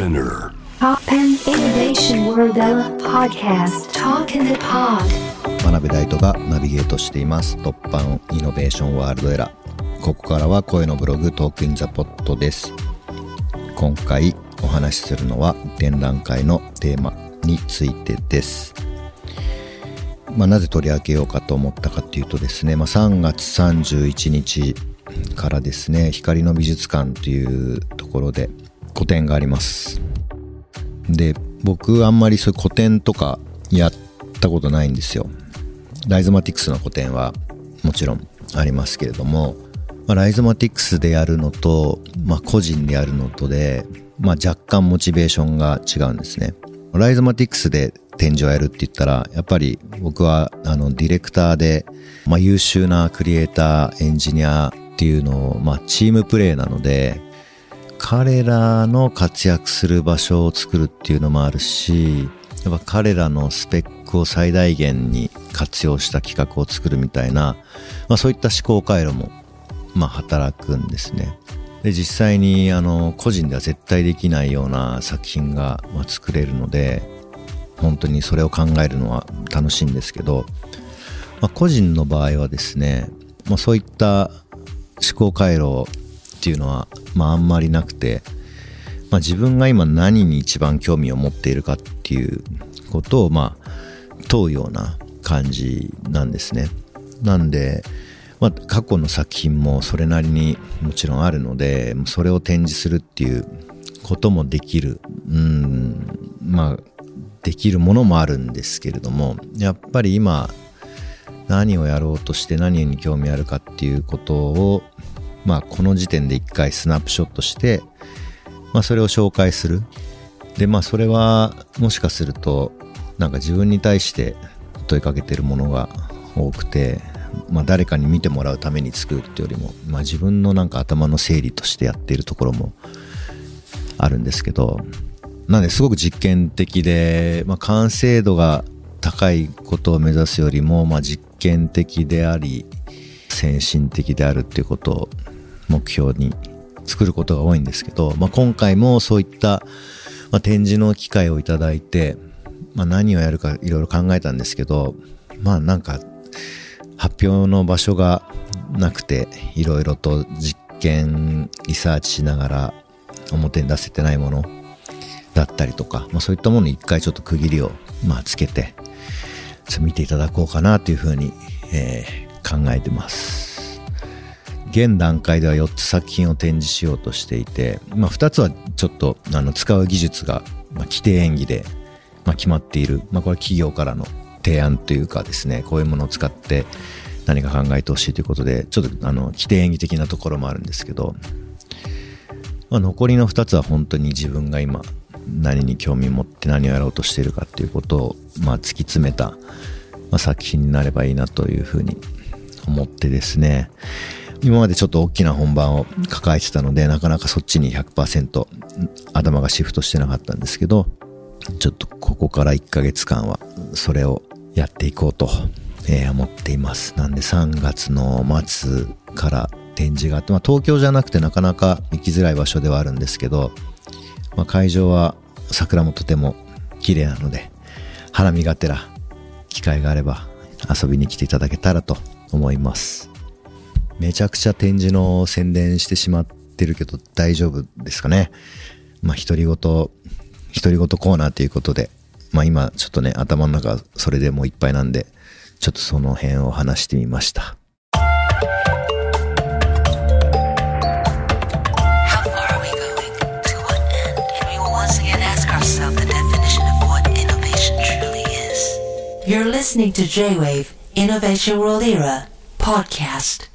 Spinner. Pop and Innovation World Podcast. Talk in the Pod. 真鍋大斗がナビゲートしています。突破のイノベーションワールドエラー。ここからは声のブログトークインザポットです。今回お話しするのは展覧会のテーマについてです。まあ、なぜ取り上げようかと思ったかっていうとですね、まあ、3月31日からですね光の美術館というところで個展があります。で僕あんまりそういう個展とかやったことないんですよ。ライゾマティクスの個展はもちろんありますけれども、まあ、ライゾマティクスでやるのと、まあ、個人でやるのとで、まあ、若干モチベーションが違うんですね。ライゾマティクスで展示をやるって言ったら、やっぱり僕はあのディレクターで、まあ、優秀なクリエイター、エンジニアっていうのを、まあ、チームプレーなので、彼らの活躍する場所を作るっていうのもあるし、やっぱ彼らのスペックを最大限に活用した企画を作るみたいな、まあ、そういった思考回路も、まあ、働くんですね。で実際にあの個人では絶対できないような作品が、ま、作れるので本当にそれを考えるのは楽しいんですけど、まあ、個人の場合はですね、まあ、そういった思考回路っていうのは、まあ、あんまりなくて、まあ、自分が今何に一番興味を持っているかっていうことを、まあ、問うような感じなんですね。なんで、まあ、過去の作品もそれなりにもちろんあるので、それを展示するっていうこともできる。うん、まあ、できるものもあるんですけれどもやっぱり今何をやろうとして何に興味あるかっていうことをまあこの時点で一回スナップショットして、まあ、それを紹介する。でまあそれはもしかするとなんか自分に対して問いかけてるものが多くて、まあ、誰かに見てもらうために作るっていうよりも、まあ、自分のなんか頭の整理としてやっているところもあるんですけどなんですごく実験的で、まあ、完成度が高いことを目指すよりも、まあ、実験的であり先進的であるっていうことを目標に作ることが多いんですけど、まあ、今回もそういった、まあ、展示の機会をいただいて、まあ、何をやるかいろいろ考えたんですけどまあなんか発表の場所がなくていろいろと実験リサーチしながら表に出せてないものだったりとか、まあ、そういったものに一回ちょっと区切りを、まあ、つけて見ていただこうかなというふうに、えー、考えてます。現段階では4つ作品を展示しようとしていて、まあ、2つはちょっとあの使う技術が、まあ、規定演技で、まあ、決まっている、まあ、これは企業からの提案というかですねこういうものを使って何か考えてほしいということでちょっとあの規定演技的なところもあるんですけど、まあ、残りの2つは本当に自分が今何に興味持って何をやろうとしているかっていうことを、まあ、突き詰めた、まあ、作品になればいいなというふうに思ってですね。今までちょっと大きな本番を抱えてたのでなかなかそっちに100%頭がシフトしてなかったんですけどちょっとここから1ヶ月間はそれをやっていこうと、えー、思っています。なんで3月の末から展示があって、まあ、東京じゃなくてなかなか行きづらい場所ではあるんですけどまあ、会場は桜もとても綺麗なので花見がてら機会があれば遊びに来ていただけたらと思います。めちゃくちゃ展示の宣伝してしまってるけど大丈夫ですかね。まあ独り言独り言コーナーということで。まあ今ちょっとね頭の中それでもういっぱいなんでちょっとその辺を話してみました。You're listening to J-Wave Innovation World Era podcast.